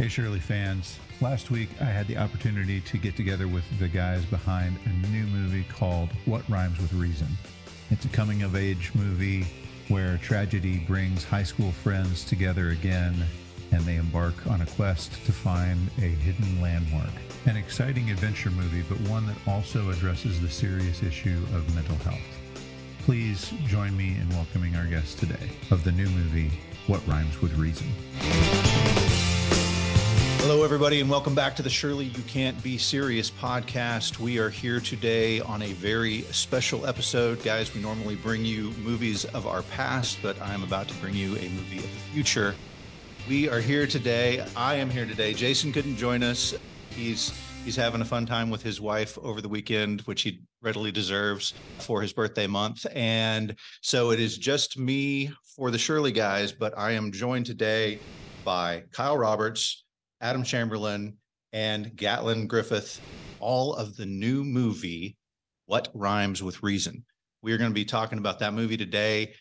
Hey, Shirley fans. Last week, I had the opportunity to get together with the guys behind a new movie called What Rhymes with Reason. It's a coming of age movie where tragedy brings high school friends together again and they embark on a quest to find a hidden landmark. An exciting adventure movie, but one that also addresses the serious issue of mental health. Please join me in welcoming our guest today of the new movie, What Rhymes with Reason. Hello, everybody, and welcome back to the Surely You Can't Be Serious podcast. We are here today on a very special episode. Guys, we normally bring you movies of our past, but I'm about to bring you a movie of the future. We are here today. I am here today. Jason couldn't join us. He's he's having a fun time with his wife over the weekend, which he readily deserves for his birthday month. And so it is just me for the Shirley guys, but I am joined today by Kyle Roberts, Adam Chamberlain, and Gattlin Griffith, all of the new movie, What Rhymes with Reason. We are going to be talking about that movie today.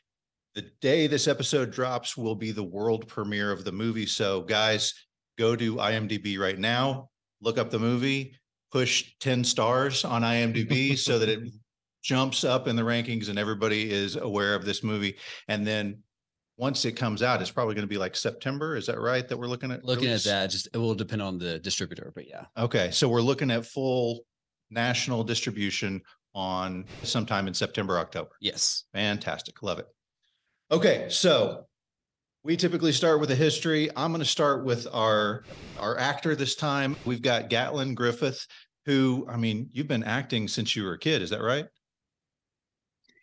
The day this episode drops will be the world premiere of the movie. So, guys, go to IMDb right now, look up the movie, push 10 stars on IMDb so that it jumps up in the rankings and everybody is aware of this movie. And then once it comes out, it's probably going to be like September. Is that right? That we're looking at looking release? at that. Just it will depend on the distributor, but yeah. Okay, so we're looking at full national distribution on sometime in September, October. Yes. Fantastic. Love it. Okay, so we typically start with a history. I'm going to start with our our actor this time. We've got Gattlin Griffith, who I mean, you've been acting since you were a kid. Is that right?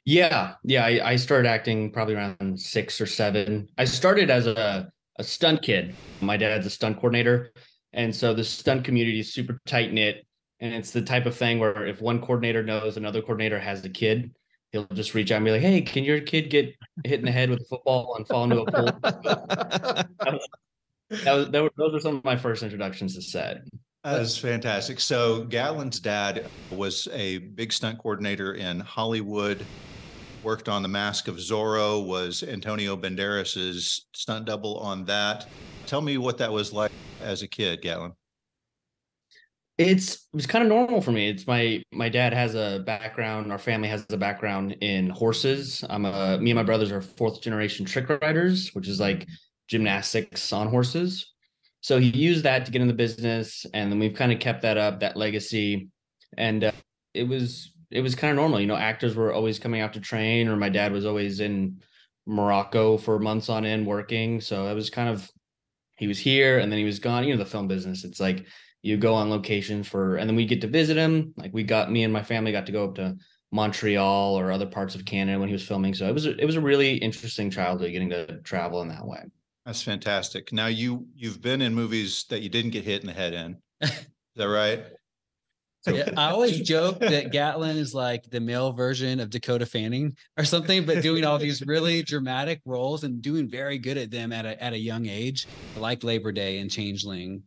Yeah, yeah. I, I started acting probably around six or seven. I started as a, a stunt kid. My dad's a stunt coordinator. And so the stunt community is super tight knit. And it's the type of thing where if one coordinator knows another coordinator has a kid, he'll just reach out and be like, Hey, can your kid get hit in the head with a football and fall into a pool? that was, that was, that were, those are some of my first introductions to set. That's fantastic. So Gattlin's dad was a big stunt coordinator in Hollywood. Worked on The Mask of Zorro. Was Antonio Banderas's stunt double on that? Tell me what that was like as a kid, Gattlin. It's it was kind of normal for me. It's my my dad has a background. Our family has a background in horses. I'm a me and my brothers are fourth generation trick riders, which is like gymnastics on horses. So he used that to get in the business, and then we've kind of kept that up, that legacy. And uh, it was it was kind of normal. You know, actors were always coming out to train, or my dad was always in Morocco for months on end working. So it was kind of he was here and then he was gone. You know, the film business. It's like you go on location for, and then we get to visit him. Like we got me and my family got to go up to Montreal or other parts of Canada when he was filming. So it was a, it was a really interesting childhood getting to travel in that way. That's fantastic. Now you you've been in movies that you didn't get hit in the head in. Is that right? Yeah, I always joke that Gattlin is like the male version of Dakota Fanning or something, but doing all these really dramatic roles and doing very good at them at a at a young age, like Labor Day and Changeling.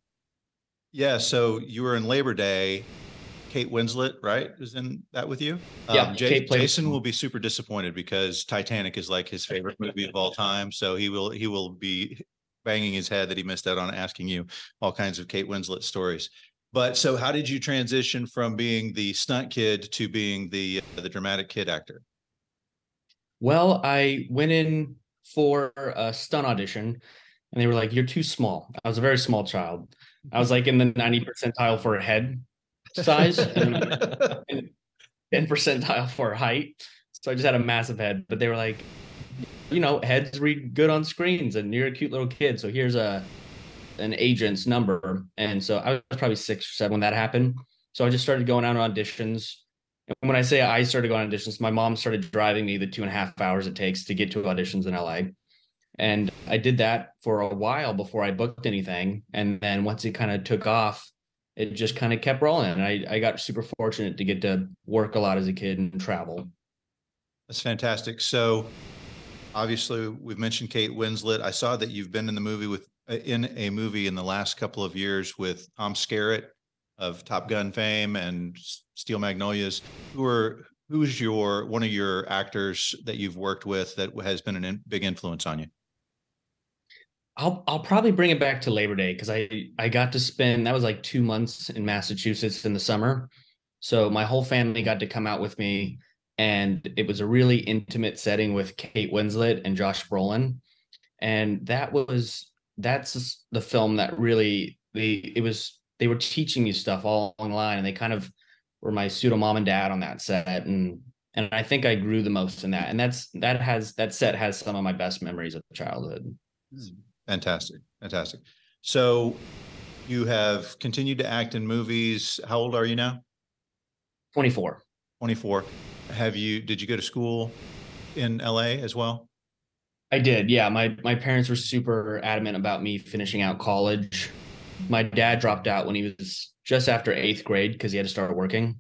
Yeah. So you were in Labor Day. Kate Winslet, right, is in that with you. Yeah, Um, Ja- Kate plays- Jason will be super disappointed because Titanic is like his favorite movie of all time. So he will he will be banging his head that he missed out on asking you all kinds of Kate Winslet stories. But so, how did you transition from being the stunt kid to being the uh, the dramatic kid actor? Well, I went in for a stunt audition and they were like, You're too small. I was a very small child. I was like in the 90 percentile for a head size and, 10 percentile for height. So I just had a massive head, but they were like, you know, heads read good on screens and you're a cute little kid. So here's a an agent's number. And so I was probably six or seven when that happened. So I just started going out on auditions. And when I say I started going on auditions, my mom started driving me the two and a half hours it takes to get to auditions in LA. And I did that for a while before I booked anything. And then once it kind of took off, it just kind of kept rolling. And I, I got super fortunate to get to work a lot as a kid and travel. That's fantastic. So, obviously, we've mentioned Kate Winslet. I saw that you've been in the movie with Uh, in a movie in the last couple of years with Tom Skerritt of Top Gun fame and Steel Magnolias. Who are who's your one of your actors that you've worked with that has been a in, big influence on you? I'll I'll probably bring it back to Labor Day because I I got to spend that was like two months in Massachusetts in the summer, so my whole family got to come out with me, and it was a really intimate setting with Kate Winslet and Josh Brolin, and that was that's the film that really they it was they were teaching you stuff all online, and they kind of were my pseudo mom and dad on that set, and and I think I grew the most in that, and that's that has that set has some of my best memories of childhood. Hmm. Fantastic. Fantastic. So you have continued to act in movies. How old are you now? 24. 24. Have you did you go to school in LA as well? I did. Yeah, my my parents were super adamant about me finishing out college. My dad dropped out when he was just after 8th grade because he had to start working.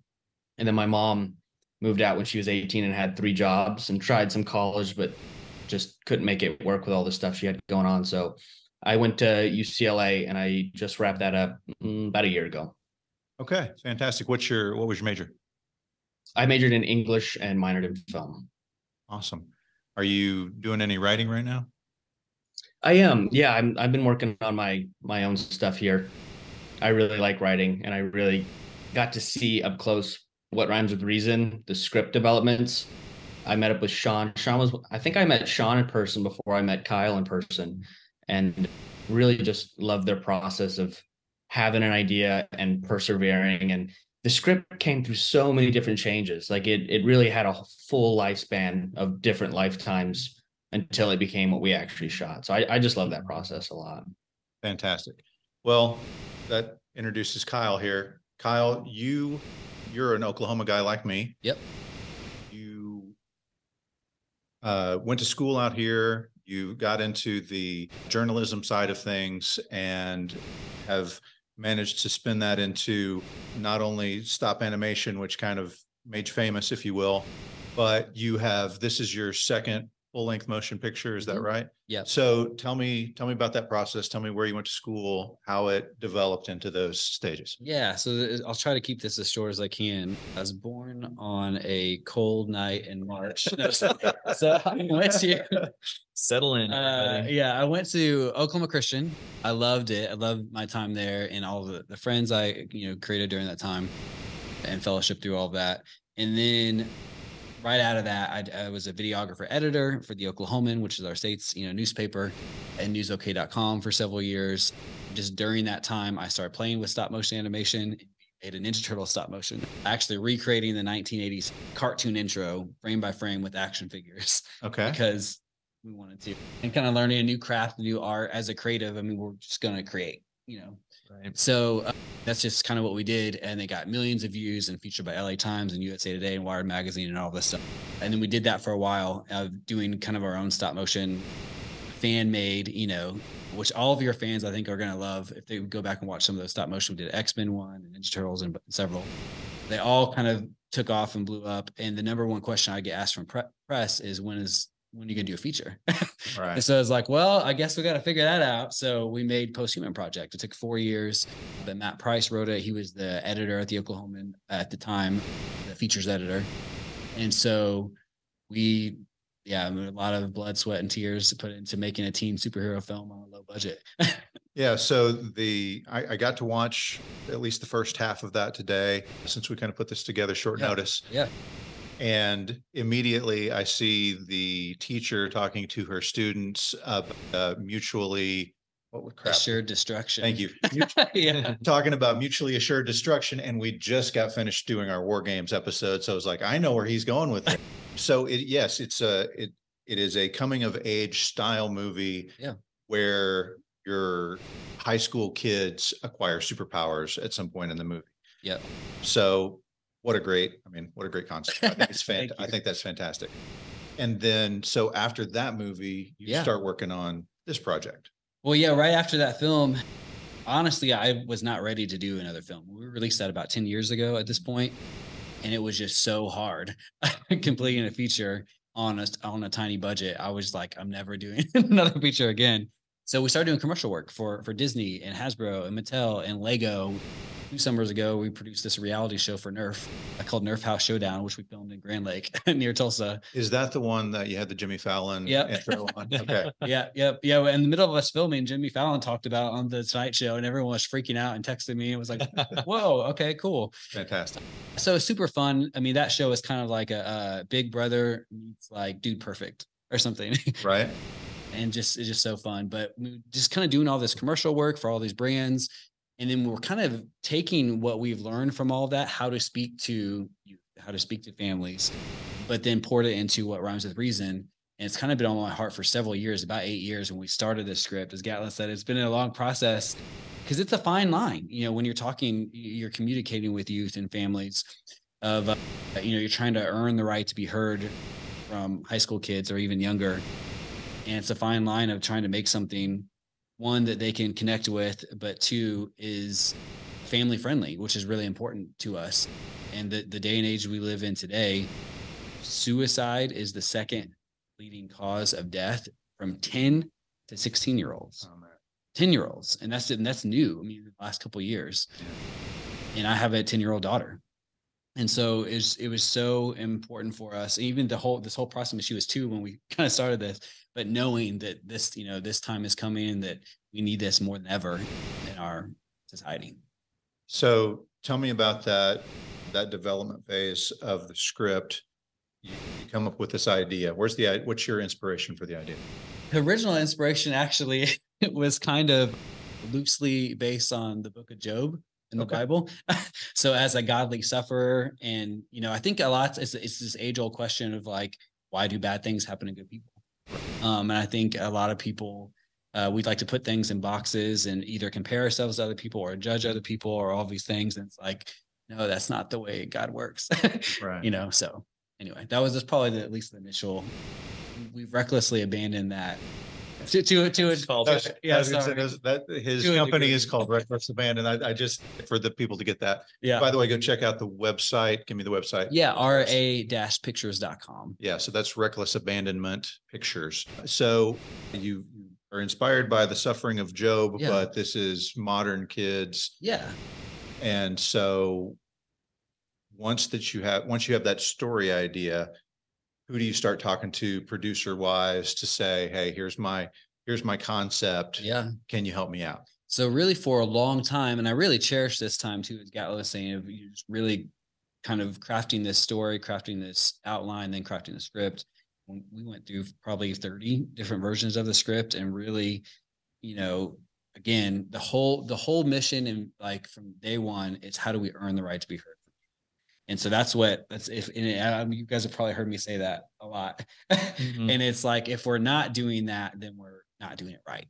And then my mom moved out when she was 18 and had three jobs and tried some college but just couldn't make it work with all the stuff she had going on. So I went to UCLA and I just wrapped that up mm, about a year ago. Okay, fantastic. What's your what was your major? I majored in English and minored in film. Awesome. Are you doing any writing right now? I am. Yeah, I'm I've been working on my my own stuff here. I really like writing and I really got to see up close what rhymes with reason, the script developments I met up with Sean. Sean was, I think I met Sean in person before I met Kyle in person, and really just love their process of having an idea and persevering. And the script came through so many different changes. Like it, it really had a full lifespan of different lifetimes until it became what we actually shot. So I, I just love that process a lot. Fantastic. Well, that introduces Kyle here. Kyle, you you're an Oklahoma guy like me. Yep You uh, went to school out here. You got into the journalism side of things and have managed to spin that into not only stop animation, which kind of made you famous, if you will, but you have this is your second full length motion picture. Is that mm-hmm. right? Yeah. So tell me, tell me about that process. Tell me where you went to school, how it developed into those stages. Yeah. So I'll try to keep this as short as I can. I was born on a cold night in March. No, so, so, I went to settle in. Uh, yeah. I went to Oklahoma Christian. I loved it. I loved my time there and all the, the friends I, you know, created during that time and fellowship through all of that. And then right out of that, I, I, was a videographer editor for the Oklahoman, which is our state's you know newspaper, and newsok.com for several years. Just during that time, I started playing with stop motion animation. Made a Ninja Turtle stop motion, actually recreating the 1980s cartoon intro frame by frame with action figures. Okay. Because we wanted to, and kind of learning a new craft, a new art as a creative. I mean, we're just going to create, you know, Right. So uh, that's just kind of what we did, and they got millions of views and featured by LA Times and USA Today and Wired Magazine and all this stuff. And then we did that for a while, uh, doing kind of our own stop motion, fan made, you know, which all of your fans I think are going to love if they go back and watch some of those stop motion. We did X Men one and Ninja Turtles and several. They all kind of took off and blew up. And the number one question I get asked from pre- press is when is when are you gonna do a feature? Right. and so it's like, well, I guess we got to figure that out. So we made Posthuman Project. It took four years, but Matt Price wrote it. He was the editor at the Oklahoman at the time, the features editor. And so we, yeah, I mean, a lot of blood, sweat, and tears to put into making a teen superhero film on a low budget. yeah. So the I, I, got to watch at least the first half of that today, since we kind of put this together short yeah. notice. Yeah and immediately I see the teacher talking to her students about uh, mutually what would crap? assured destruction. Thank you. yeah, talking about mutually assured destruction, and we just got finished doing our war games episode, so I was like, I know where he's going with it. so it yes, it's a it it is a coming of age style movie. Yeah, where your high school kids acquire superpowers at some point in the movie. Yeah. So what a great, I mean, what a great concept. I think it's fant- I think that's fantastic. And then, so after that movie, you yeah. start working on this project. Well, yeah, right after that film, honestly, I was not ready to do another film. We released that about 10 years ago at this point, and it was just so hard completing a feature on a, on a tiny budget. I was like, I'm never doing another feature again. So we started doing commercial work for for Disney and Hasbro and Mattel and Lego two summers ago, we produced this reality show for Nerf uh, called Nerf House Showdown, which we filmed in Grand Lake near Tulsa. Is that the one that you had the Jimmy Fallon Yep. intro on? Okay. yeah, yep, yeah. In the middle of us filming, Jimmy Fallon talked about on the Tonight Show, and everyone was freaking out and texting me. and was like, "Whoa, okay, cool." Fantastic. So super fun. I mean, that show is kind of like a, a Big Brother meets like Dude Perfect or something. Right. And just it's just so fun. But just kind of doing all this commercial work for all these brands, and then we're kind of taking what we've learned from all that, how to speak to how to speak to families, but then poured it into what rhymes with reason. And it's kind of been on my heart for several years, about eight years when we started this script. As Gattlin said, it's been a long process because it's a fine line. You know, when you're talking, you're communicating with youth and families of, uh, you know, you're trying to earn the right to be heard from high school kids or even younger and it's a fine line of trying to make something one that they can connect with but two is family friendly which is really important to us. And the, the day and age we live in today suicide is the second leading cause of death from 10 to 16 year olds. Oh, 10 year olds. And that's and that's new. I mean the last couple of years. And i have a 10 year old daughter. And so it's, it was so important for us. Even the whole this whole process she was two when we kind of started this but knowing that this you know this time is coming and that we need this more than ever in our society So tell me about that, that development phase of the script. You you come up with this idea. Where's the, what's your inspiration for the idea? the original inspiration actually was kind of loosely based on the book of job in the Okay. bible so as a godly sufferer and you know i think a lot it's, it's this age old question of like why do bad things happen to good people um and i think a lot of people uh, we'd like to put things in boxes and either compare ourselves to other people or judge other people or all these things and it's like no that's not the way god works Right. you know so anyway that was just probably the, at least the initial we've recklessly abandoned that to to to It's called- yeah I say, sorry. That, his To company is called Reckless Abandon. I, I just, for the people to get that. yeah By the way, go check out the website. Give me the website. yeah ra-pictures.com Yeah, so that's reckless abandonment pictures. So you are inspired by the suffering of Job, Yeah. but this is modern kids. yeah And so once that you have, once you have that story idea, who do you start talking to producer wise to say, hey, here's my, here's my concept. yeah Can you help me out? so really for a long time and i really cherish this time too as Gattlin was saying of you just really kind of crafting this story crafting this outline then crafting the script we went through probably 30 different versions of the script and really you know again the whole the whole mission and like from day one is how do we earn the right to be heard and so that's what that's if and you guys have probably heard me say that a lot. Mhm. and it's like if we're not doing that then we're not doing it right.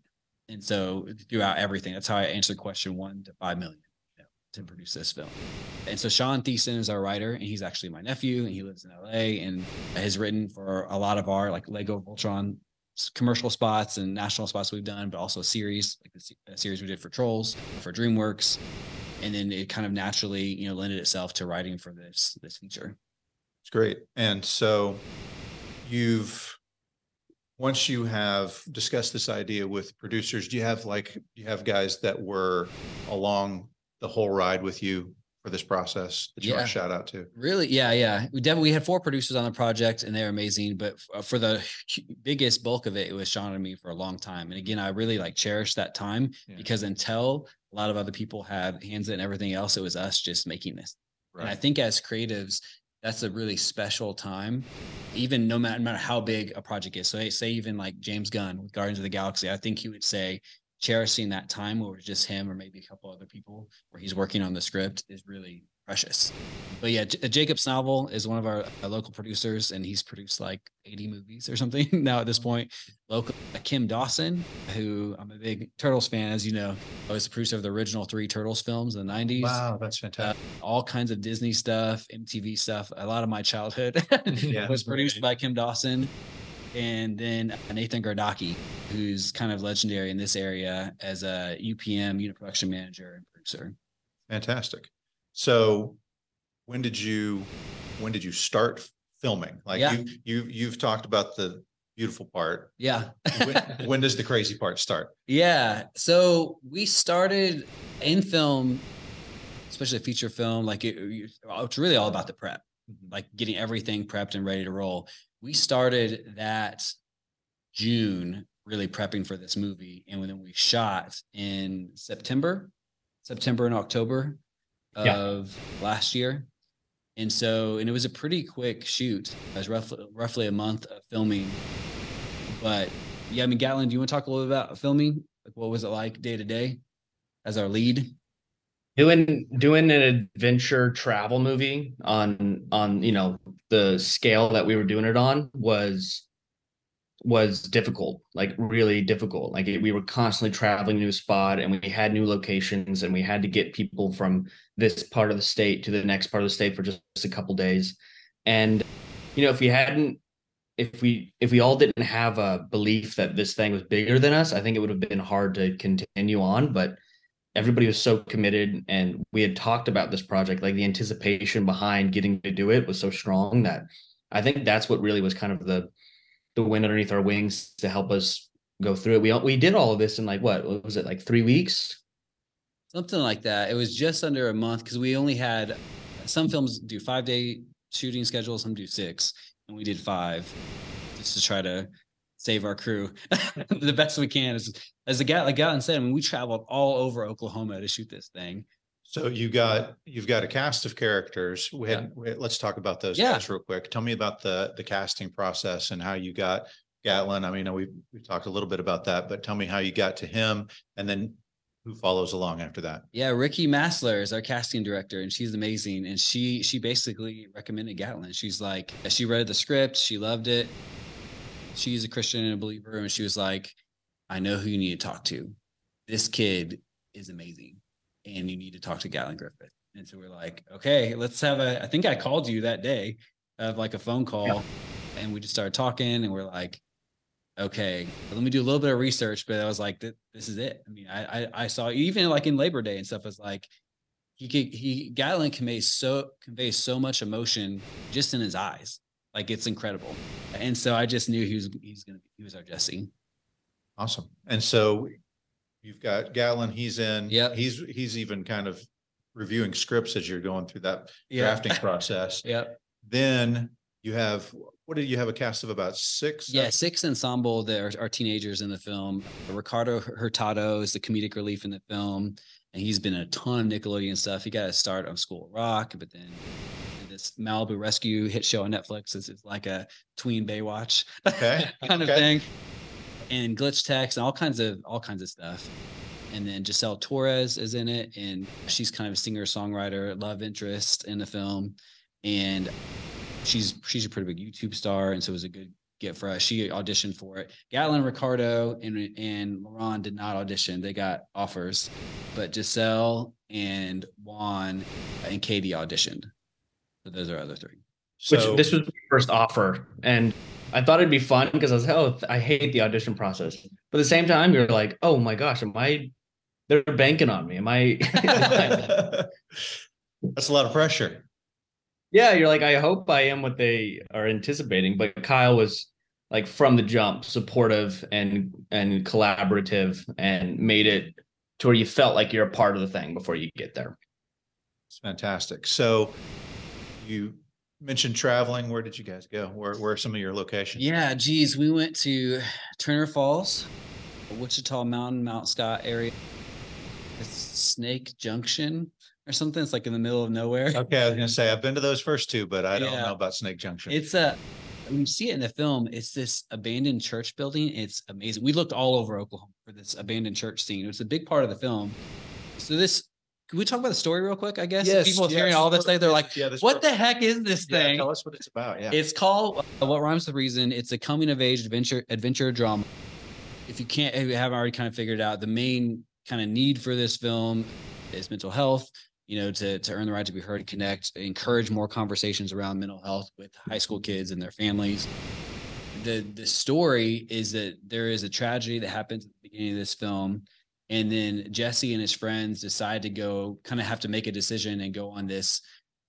And so throughout everything that's how i answered question one to five million you know, to produce this film. And so sean Thiessen is our writer and he's actually my nephew and he lives in la and has written for a lot of our like lego voltron commercial spots and national spots we've done but also a series like series we did for trolls for dreamworks and then it kind of naturally you know lended itself to writing for this this feature It's great. And so you've, once you have discussed this idea with producers, do you have like, do you have guys that were along the whole ride with you for this process that you want to shout out to? Really? Yeah, yeah. We definitely we had four producers on the project, and they're amazing. But uh, for the biggest bulk of it, it was Sean and me for a long time. And again, I really like cherish that time Yeah. because until a lot of other people had hands in and everything else, it was us just making this. And I think as creatives, that's a really special time, even no matter, no matter how big a project is. So say even like James Gunn with Guardians of the Galaxy, I think he would say cherishing that time where it's just him or maybe a couple other people where he's working on the script is really precious. But yeah, J- Jacob Snovel is one of our uh, local producers, and he's produced like 80 movies or something now at this point. Local uh, Kim Dawson, who I'm a big Turtles fan, as you know, was the producer of the original three Turtles films in the 90s Wow, that's fantastic. all kinds of Disney stuff, MTV stuff. A lot of my childhood Yeah. was produced by Kim Dawson. And then Nathan Gardaki, who's kind of legendary in this area as a UPM unit production manager and producer. Fantastic. So when did you, when did you start filming? Like Yeah. you, you, you've talked about the beautiful part. Yeah. When, when does the crazy part start? Yeah. So we started in film especially a feature film, like it, it's really all about the prep, Mhm. like getting everything prepped and ready to roll. We started that June really prepping for this movie, and then we shot in September, September and October Yeah. of last year. And so, and it was a pretty quick shoot. It was roughly roughly a month of filming. But yeah, I mean, Gattlin, do you want to talk a little bit about filming? Like, what was it like day to day as our lead? Doing doing an adventure travel movie on on you know the scale that we were doing it on was was difficult like really difficult. Like it, we were constantly traveling new spot and we had new locations and we had to get people from this part of the state to the next part of the state for just a couple days. And you know if we hadn't if we if we all didn't have a belief that this thing was bigger than us i think it would have been hard to continue on but everybody was so committed and we had talked about this project like the anticipation behind getting to do it was so strong that i think that's what really was kind of the the wind underneath our wings to help us go through it we we did all of this in like what, what was it like 3 weeks Something like that. It was just under a month because we only had some films do five day shooting schedules, some do six, and we did five just to try to save our crew the best we can. As as the guy like Gattlin said, I mean, we traveled all over Oklahoma to shoot this thing. So you got you've got a cast of characters. We had, we- let's talk about those Yeah. real quick. Tell me about the the casting process and how you got Gattlin. I mean, we've we've talked a little bit about that, but tell me how you got to him and then who follows along after that. Yeah, Ricky Massler is our casting director, and she's amazing. And she she basically recommended Gatlin. She's like, she read the script, she loved it. She's a Christian and a believer, and she was like, I know who you need to talk to. This kid is amazing, and you need to talk to Galen Griffith. And so we're like, okay, let's have a. I think I called you that day of like a phone call, Yeah. and we just started talking, and we're like, okay, let me do a little bit of research. But I was like, this is it. I mean, I, I, I saw even like in Labor Day and stuff, I was like, he could, he, Gattlin conveys so, conveys so much emotion just in his eyes. Like it's incredible. And so I just knew he was, he's going to be, he was our Jesse. Awesome. And so you've got Gattlin, he's in. Yeah. He's he's even kind of reviewing scripts as you're going through that drafting process. Yep. Then you have what did you have a cast of about six? Yeah. Six ensemble that are, are teenagers in the film. Ricardo Hurtado is the comedic relief in the film. And he's been in a ton of Nickelodeon stuff. He got a start on School of Rock, but then this Malibu Rescue hit show on Netflix is is like a tween Baywatch Okay, kind of okay. thing. And Glitch Techs and all kinds of all kinds of stuff. And then Giselle Torres is in it, and she's kind of a singer songwriter, love interest in the film, and she's she's a pretty big YouTube star, and so it was a good get for us. She auditioned for it. Gattlin Ricardo and and Laron did not audition; they got offers, but Giselle and Juan and Katie auditioned. So those are other three. which So this was my first offer and i thought it'd be fun because i was like oh i hate the audition process but at the same time you're like oh my gosh am i they're banking on me am i that's a lot of pressure. yeah you're like i hope i am what they are anticipating but kyle was like from the jump supportive and and collaborative and made it to where you felt like you're a part of the thing before you get there It's fantastic. So you mentioned traveling. Where did you guys go? Where where are some of your locations? Yeah, geez, we went to Turner Falls, Wichita Mountain, Mount Scott area. It's Snake Junction or something. It's like in the middle of nowhere. Okay, I was gonna say I've been to those first two, but I don't know about Snake Junction. It's a when you see it in the film, it's this abandoned church building. It's amazing. We looked all over Oklahoma for this abandoned church scene. It was a big part of the film. So this can we talk about the story real quick? I guess Yes, people yes. hearing all this thing, they're like, yeah, this "What the heck is this yeah, thing?" Tell us what it's about. Yeah. It's called uh, What Rhymes with Reason. It's a coming of age adventure adventure drama. If you can't, if you haven't already kind of figured out, the main kind of need for this film is mental health. You know, to to earn the right to be heard connect, encourage more conversations around mental health with high school kids and their families. The the story is that there is a tragedy that happens at the beginning of this film, and then Jesse and his friends decide to go kind of have to make a decision and go on this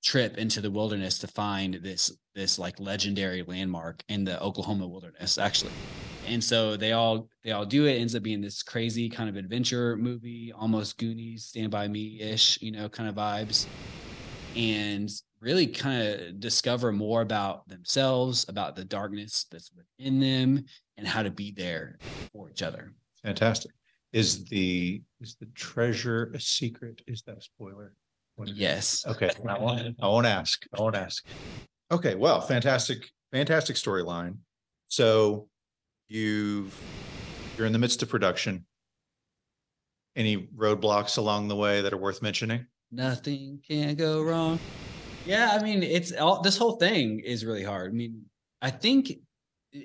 trip into the wilderness to find this this like legendary landmark in the Oklahoma wilderness actually. And so they all they all do it. it ends up being this crazy kind of adventure movie, almost Goonies, Stand by Me ish, you know, kind of vibes. And really kind of discover more about themselves, about the darkness that's within them, and how to be there for each other. Fantastic. Is the is the treasure a secret? Is that a spoiler? Yes. Okay. I won't, I won't ask. I won't ask. Okay. Well, fantastic, fantastic storyline. So you've you're in the midst of production. Any roadblocks along the way that are worth mentioning? Nothing can go wrong. Yeah, I mean, it's all this whole thing is really hard. I mean, I think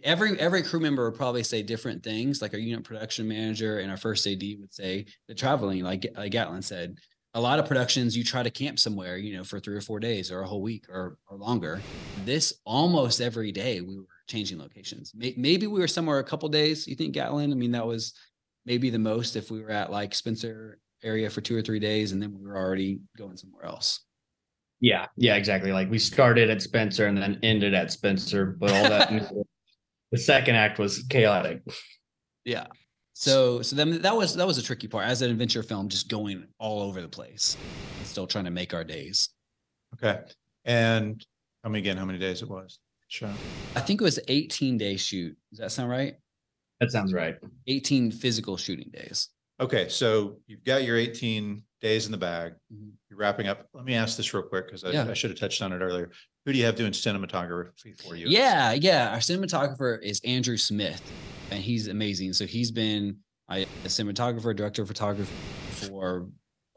every every crew member would probably say different things. Like our unit production manager and our first AD would say the traveling, like like Gattlin said, a lot of productions you try to camp somewhere, you know, for three or four days or a whole week or or longer. This almost every day we were changing locations. Maybe we were somewhere a couple days. You think Gatlin? I mean, that was maybe the most if we were at like Spencer area for two or three days and then we were already going somewhere else. Yeah, yeah, exactly. Like we started at Spencer and then ended at Spencer, but all that the second act was chaotic. Yeah. So so then that was that was a tricky part as an adventure film, just going all over the place, still trying to make our days. Okay. And tell me again how many days it was. Sure. I think it was 18 day shoot. Does that sound right? That sounds right. 18 physical shooting days. Okay, so you've got your 18 days in the bag. Mm-hmm. You're wrapping up. Let me ask this real quick because I, yeah. I, should have touched on it earlier. Who do you have doing cinematography for you? Yeah, yeah. Our cinematographer is Andrew Smith, and he's amazing. So he's been a cinematographer, director of photography for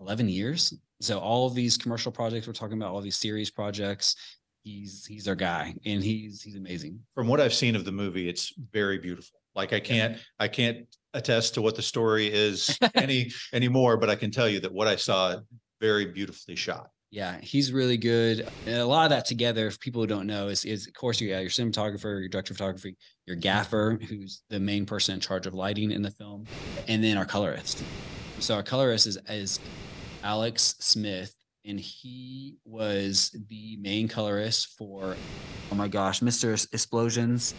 11 years. So all of these commercial projects we're talking about, all these series projects, he's he's our guy, and he's he's amazing. From what I've seen of the movie, it's very beautiful. Like I can't yeah. I can't attest to what the story is any anymore, but I can tell you that what I saw very beautifully shot. Yeah, he's really good. And a lot of that together, if people who don't know, is, is of course you got your cinematographer, your director of photography, your gaffer, who's the main person in charge of lighting in the film, and then our colorist. So our colorist is, is Alex Smith, and he was the main colorist for oh my gosh, Mr. Explosions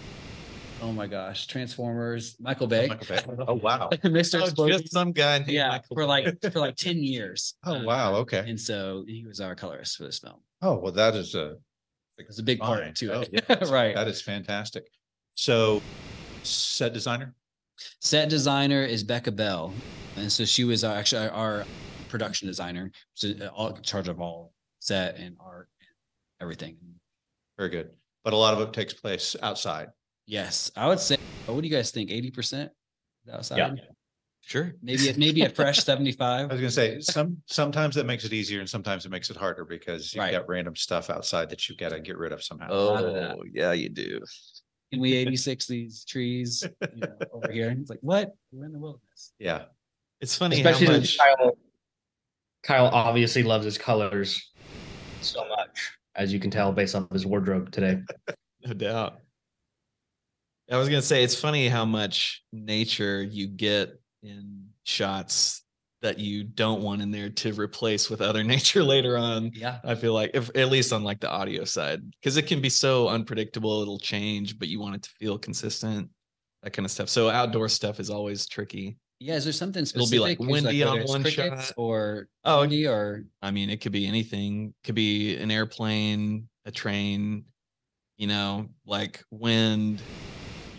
Oh my gosh, Transformers, Michael Bay. Michael Bay. Oh wow, Mr. Oh, just some guy. Yeah, Michael for like for like ten years. Oh uh, wow, okay. And so he was our colorist for this film. Oh well, that is a it's a big fine. part to oh, it. Yeah, right. That is fantastic. So, set designer. Set designer is Becca Bell, and so she was actually our, our production designer, so uh, all in charge of all set and art and everything. Very good, but a lot of it takes place outside. Yes, I would say. What do you guys think? Eighty percent outside. Yeah. Sure. Maybe maybe a fresh seventy five. I was gonna say some sometimes that makes it easier and sometimes it makes it harder because you've right. got random stuff outside that you've got to get rid of somehow. Oh yeah, you do. Can we 86 these trees you know, over here? It's like, what? We're in the wilderness. Yeah. It's funny Especially how much Kyle, Kyle obviously loves his colors so much, as you can tell based on his wardrobe today. no doubt. I was gonna say it's funny how much nature you get in shots that you don't want in there to replace with other nature later on. Yeah. I feel like if at least on like the audio side. Because it can be so unpredictable, it'll change, but you want it to feel consistent, that kind of stuff. So outdoor stuff is always tricky. Yeah, is there something specific? It'll be like windy like, on one shot or oh, windy or I mean, it could be anything. It could be an airplane, a train, you know, like wind,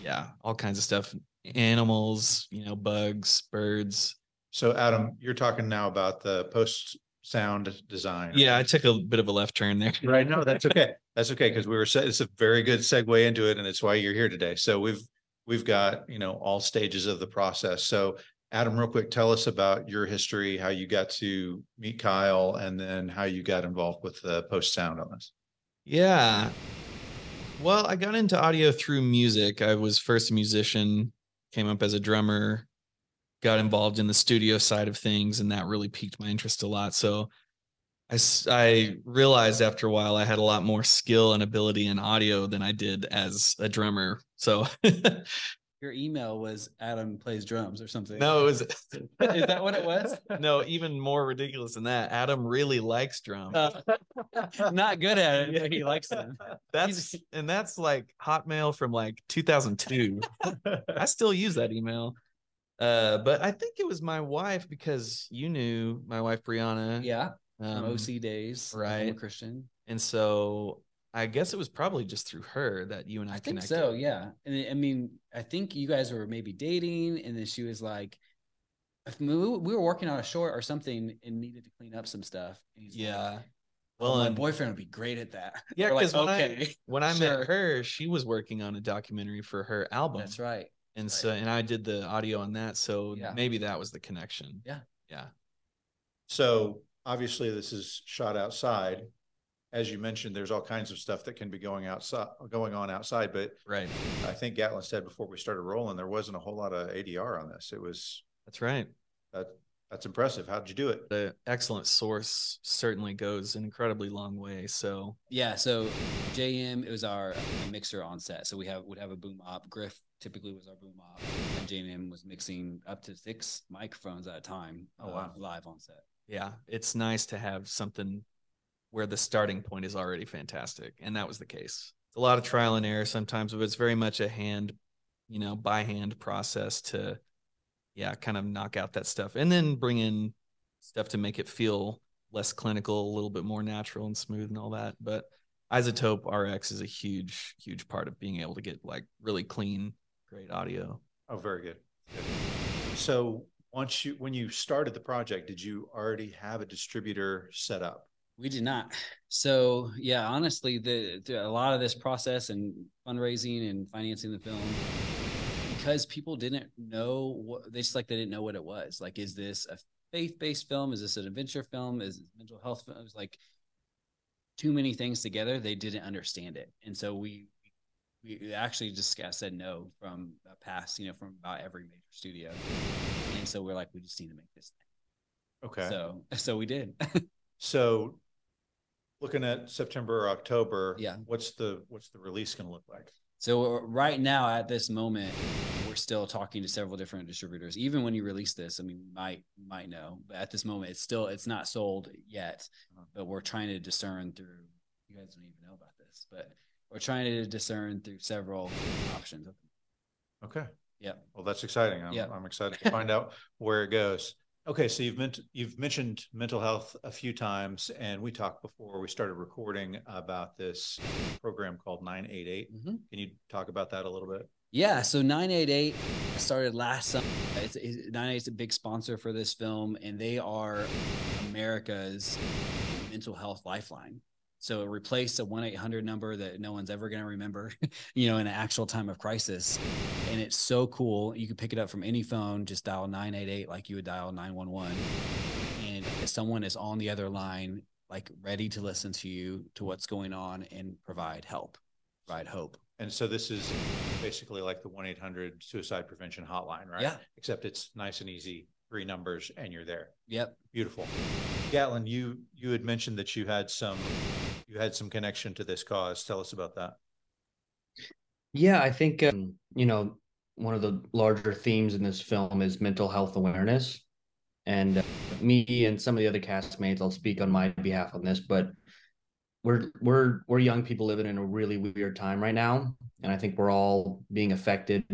yeah, all kinds of stuff. Animals, you know, bugs, birds. So Adam, you're talking now about the post sound design. Yeah, I took a bit of a left turn there. right. No, that's okay. That's okay because we were. It's a very good segue into it, and it's why you're here today. So we've we've got you know all stages of the process. So Adam, real quick, tell us about your history, how you got to meet Kyle, and then how you got involved with the post sound on this. Yeah, well, I got into audio through music. I was first a musician, came up as a drummer, got involved in the studio side of things, and that really piqued my interest a lot. So I, I realized after a while I had a lot more skill and ability in audio than I did as a drummer. So your email was Adam plays drums or something. No, it was is that what it was? no, even more ridiculous than that. Adam really likes drums. Uh, not good at it, but he likes them. that's and that's like Hotmail from like 2002. I still use that email. Uh, but I think it was my wife because you knew my wife Brianna. Yeah, um, OC days, right. Christian. And so I guess it was probably just through her that you and I, I think connected. so. Yeah, and I mean, I think you guys were maybe dating, and then she was like, if we we were working on a short or something and needed to clean up some stuff. And he's like, Yeah. well, Well, my and- boyfriend would be great at that. Yeah, We're like, 'cause when I- okay, when I Sure. met her, she was working on a documentary for her album. that's right. And right. so and I did the audio on that. So Yeah. maybe that was the connection. Yeah. Yeah. So obviously this is shot outside. As you mentioned, there's all kinds of stuff that can be going outside, going on outside. But Right. I think Gattlin said before we started rolling, there wasn't a whole lot of ADR on this. It was That's right. that that's impressive. How'd you do it? The excellent source certainly goes an incredibly long way. So Yeah, so JM it was our mixer on set. So we have would have a boom op. Griff typically was our boom op, and JM was mixing up to six microphones at a time. Oh, uh, wow. live on set. yeah, it's nice to have something where the starting point is already fantastic. And that was the case. It's a lot of trial and error sometimes, but it's very much a hand, you know, by hand process to, yeah, kind of knock out that stuff and then bring in stuff to make it feel less clinical, a little bit more natural and smooth and all that. But iZotope RX is a huge, huge part of being able to get like really clean, great audio. Oh, very good. Good. So once you when you started the project, did you already have a distributor set up? We did not. So yeah, honestly, the, the a lot of this process and fundraising and financing the film because people didn't know what they just like they didn't know what it was. Like, is this a faith-based film? Is this an adventure film? Is it mental health film? It was like too many things together. They didn't understand it, and so we we actually just got said no from a pass, you know, from about every major studio, and so we're like, we just need to make this thing. Okay. So so we did. So looking at September or October, Yeah. what's the what's the release going to look like? So uh, right now, at this moment, we're still talking to several different distributors. Even when you release this, I mean, might might know, but at this moment, it's still it's not sold yet. Uh-huh. But we're trying to discern through. You guys don't even know about this, but we're trying to discern through several options. Okay. Yeah. Well, that's exciting. I'm, Yeah. I'm excited to find out where it goes. Okay, so you've meant you've mentioned mental health a few times, and we talked before we started recording about this program called 988. Mhm. Can you talk about that a little bit? Yeah, so 988 started last summer. It's, it's 988 is a big sponsor for this film, and they are America's mental health lifeline. So it replaced a 1 800 number that no one's ever going to remember, you know, in an actual time of crisis. And it's so cool. You can pick it up from any phone, just dial 988 like you would dial 911. And if someone is on the other line, like ready to listen to you, to what's going on, and provide help, provide hope. And so this is basically like the 1 800 suicide prevention hotline, right? Yeah. Except it's nice and easy, three numbers, and you're there. Yep. Beautiful. Gattlin, you you had mentioned that you had some you had some connection to this cause. Tell us about that. Yeah, I think um, you know one of the larger themes in this film is mental health awareness, and uh, me and some of the other castmates. I'll speak on my behalf on this, but we're we're we're young people living in a really weird time right now, and I think we're all being affected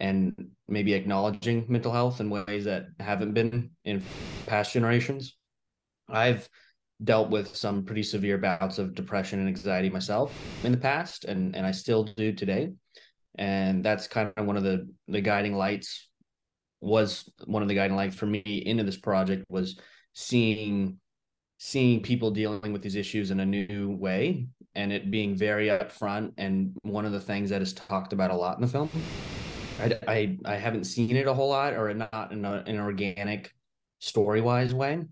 and maybe acknowledging mental health in ways that haven't been in past generations. I've dealt with some pretty severe bouts of depression and anxiety myself in the past and and I still do today. And that's kind of one of the the guiding lights was one of the guiding lights for me into this project was seeing seeing people dealing with these issues in a new way and it being very upfront and one of the things that is talked about a lot in the film. I, I, I haven't seen it a whole lot or not in a, an organic story wise way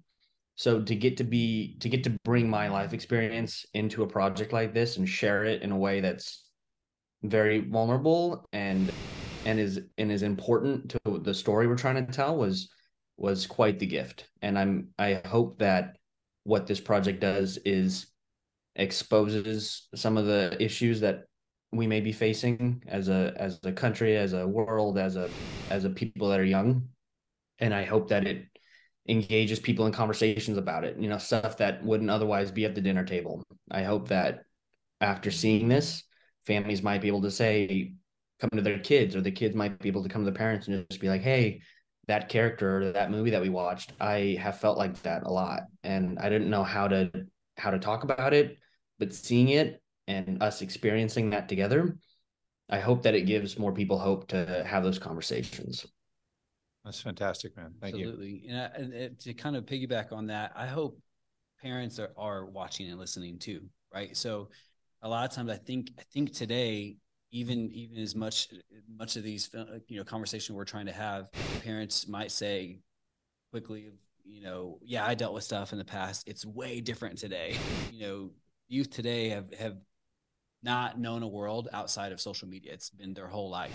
so to get to be to get to bring my life experience into a project like this and share it in a way that's very vulnerable and and is and is important to the story we're trying to tell was was quite the gift and i'm i hope that what this project does is exposes some of the issues that we may be facing as a as a country, as a world, as a as a people that are young. And I hope that it engages people in conversations about it, you know, stuff that wouldn't otherwise be at the dinner table. I hope that after seeing this, families might be able to say, come to their kids, or the kids might be able to come to the parents and just be like, hey, that character or that movie that we watched, I have felt like that a lot. And I didn't know how to how to talk about it, but seeing it and us experiencing that together, I hope that it gives more people hope to have those conversations. That's fantastic, man. Thank Absolutely. you. And, and to kind of piggyback on that, I hope parents are, are watching and listening too, right? So a lot of times I think I think today even even as much much of these uh, you know conversation we're trying to have parents might say quickly you know yeah i dealt with stuff in the past it's way different today you know youth today have have not known a world outside of social media it's been their whole life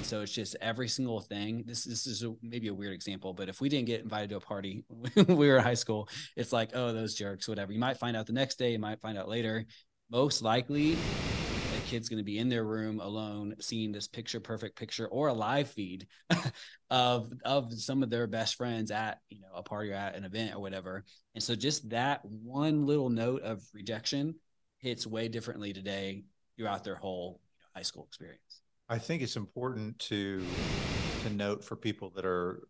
and so it's just every single thing this, this is a, maybe a weird example but if we didn't get invited to a party when we were in high school it's like oh those jerks whatever. You might find out the next day you might find out later. Most likely a kid's going to be in their room alone seeing this picture perfect picture or a live feed of of some of their best friends at you know a party or at an event or whatever. And so just that one little note of rejection hits way differently today throughout their whole you know, high school experience i think it's important to to note for people that are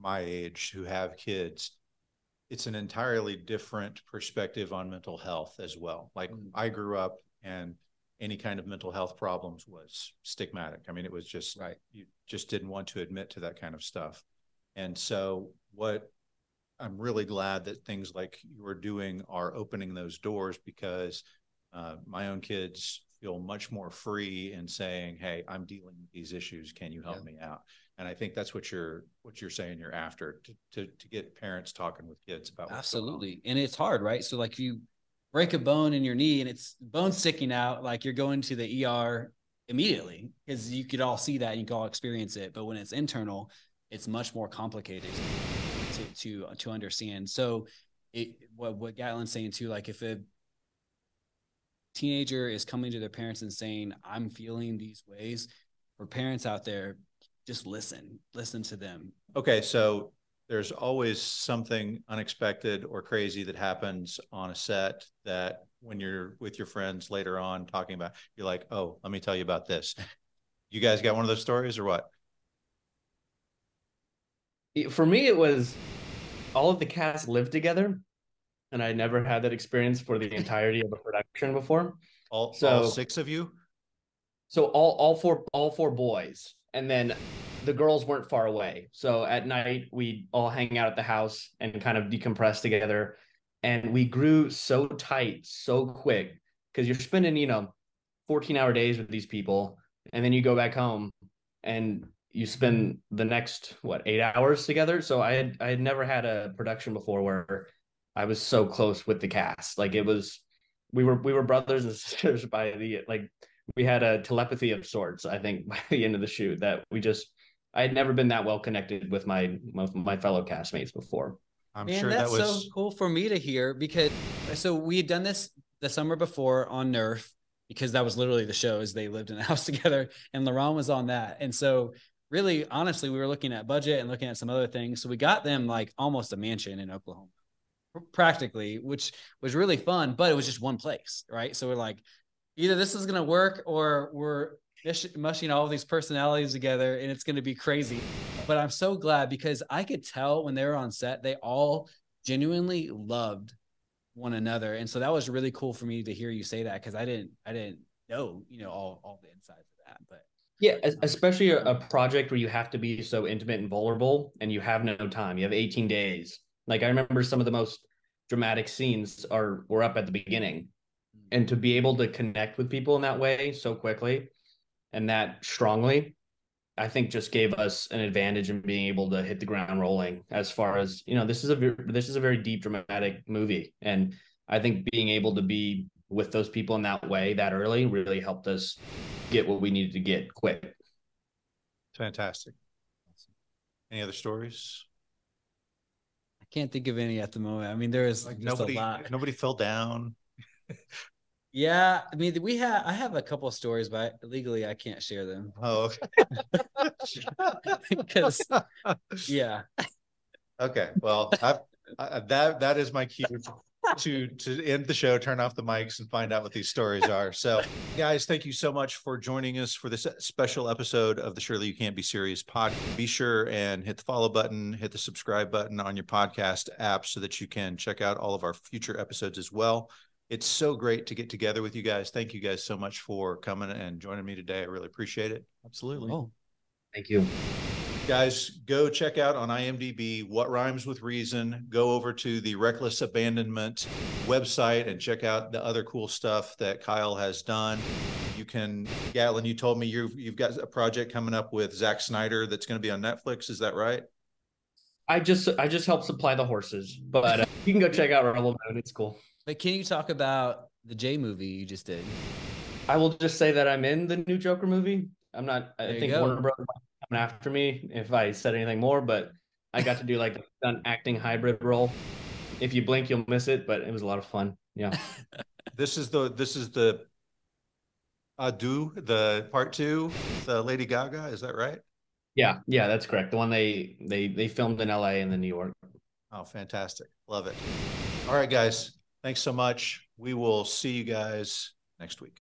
my age who have kids it's an entirely different perspective on mental health as well. Like mm. I grew up and any kind of mental health problems was stigmatic. I mean, it was just right. You just didn't want to admit to that kind of stuff. And so what I'm really glad that things like you are doing are opening those doors because uh, my own kids feel much more free in saying, "Hey, I'm dealing with these issues. Can you help yeah. me out?" And I think that's what you're what you're saying you're after to to, to get parents talking with kids about. Absolutely, and it's hard, right? So like you break a bone in your knee and it's bone sticking out, like you're going to the ER immediately because you could all see that and you could all experience it. But when it's internal, it's much more complicated to to to understand. So it what what Gattlin's saying too, like if a teenager is coming to their parents and saying, I'm feeling these ways, for parents out there, just listen, listen to them. Okay. So there's always something unexpected or crazy that happens on a set that when you're with your friends later on talking about, you're like, oh, let me tell you about this. You guys got one of those stories or what? For me, it was all of the cast lived together, and I never had that experience for the entirety of a production before. All, so, all six of you? So all all four all four boys and then the girls weren't far away. So at night we'd all hang out at the house and kind of decompress together. And we grew so tight so quick because you're spending, you know, 14 hour days with these people. And then you go back home and you spend the next what eight hours together. So I had I had never had a production before where I was so close with the cast. Like it was we were we were brothers and sisters by the like we had a telepathy of sorts. I think by the end of the shoot that we just I had never been that well connected with my with my fellow castmates before. I'm Man, sure that's that was so cool for me to hear because so we had done this the summer before on Nerf because that was literally the show as they lived in a house together and Laurent was on that. And so really honestly we were looking at budget and looking at some other things. So we got them like almost a mansion in Oklahoma practically, which was really fun, but it was just one place, right? So we're like, either this is to work or we're mushing all these personalities together and it's going to be crazy. But I'm so glad because I could tell when they were on set, they all genuinely loved one another. And so that was really cool for me to hear you say that because I didn't, I didn't know, you know, all, all the insides of that. But yeah, especially a, a project where you have to be so intimate and vulnerable and you have no time. You have 18 days. Like I remember some of the most dramatic scenes are were up at the beginning. And to be able to connect with people in that way so quickly and that strongly i think just gave us an advantage in being able to hit the ground rolling as far as you know this is a this is a very deep dramatic movie. And i think being able to be with those people in that way that early really helped us get what we needed to get quick. Fantastic. Any other stories can't think of any at the moment. I mean, there is like nobody, a lot. Nobody fell down. Yeah, I mean, we have. I have a couple of stories, but legally, I can't share them. Oh, because yeah. Okay. Well, I, I, that that is my cue to to end the show, turn off the mics, and find out what these stories are. So, guys, thank you so much for joining us for this uh, special episode of the Surely You Can't Be Serious pod. Be sure and hit the follow button, hit the subscribe button on your podcast app so that you can check out all of our future episodes as well. It's so great to get together with you guys. Thank you guys so much for coming and joining me today. I really appreciate it. Absolutely. Oh, Thank you. Guys, go check out on IMDb What Rhymes with Reason. Go over to the Reckless Abandonment website and check out the other cool stuff that Kyle has done. You can, Gattlin, you told me you've you've got a project coming up with Zack Snyder that's going to be on Netflix. Is that right? I just I just help supply the horses, but uh, you can go check out Rebel Moon. It's cool. but can you talk about the J movie you just did? I will just say that I'm in the new Joker movie. I'm not. There I think go. Warner Brothers might be coming after me if I said anything more, but I got to do like an acting hybrid role. If you blink, you'll miss it, but it was a lot of fun. Yeah. This is the this is the à Deux, the part two, the uh, Lady Gaga. Is that right? Yeah, yeah, that's correct. The one they they they filmed in LA and then New York. Oh, fantastic. Love it. All right, guys. Thanks so much. We will see you guys next week.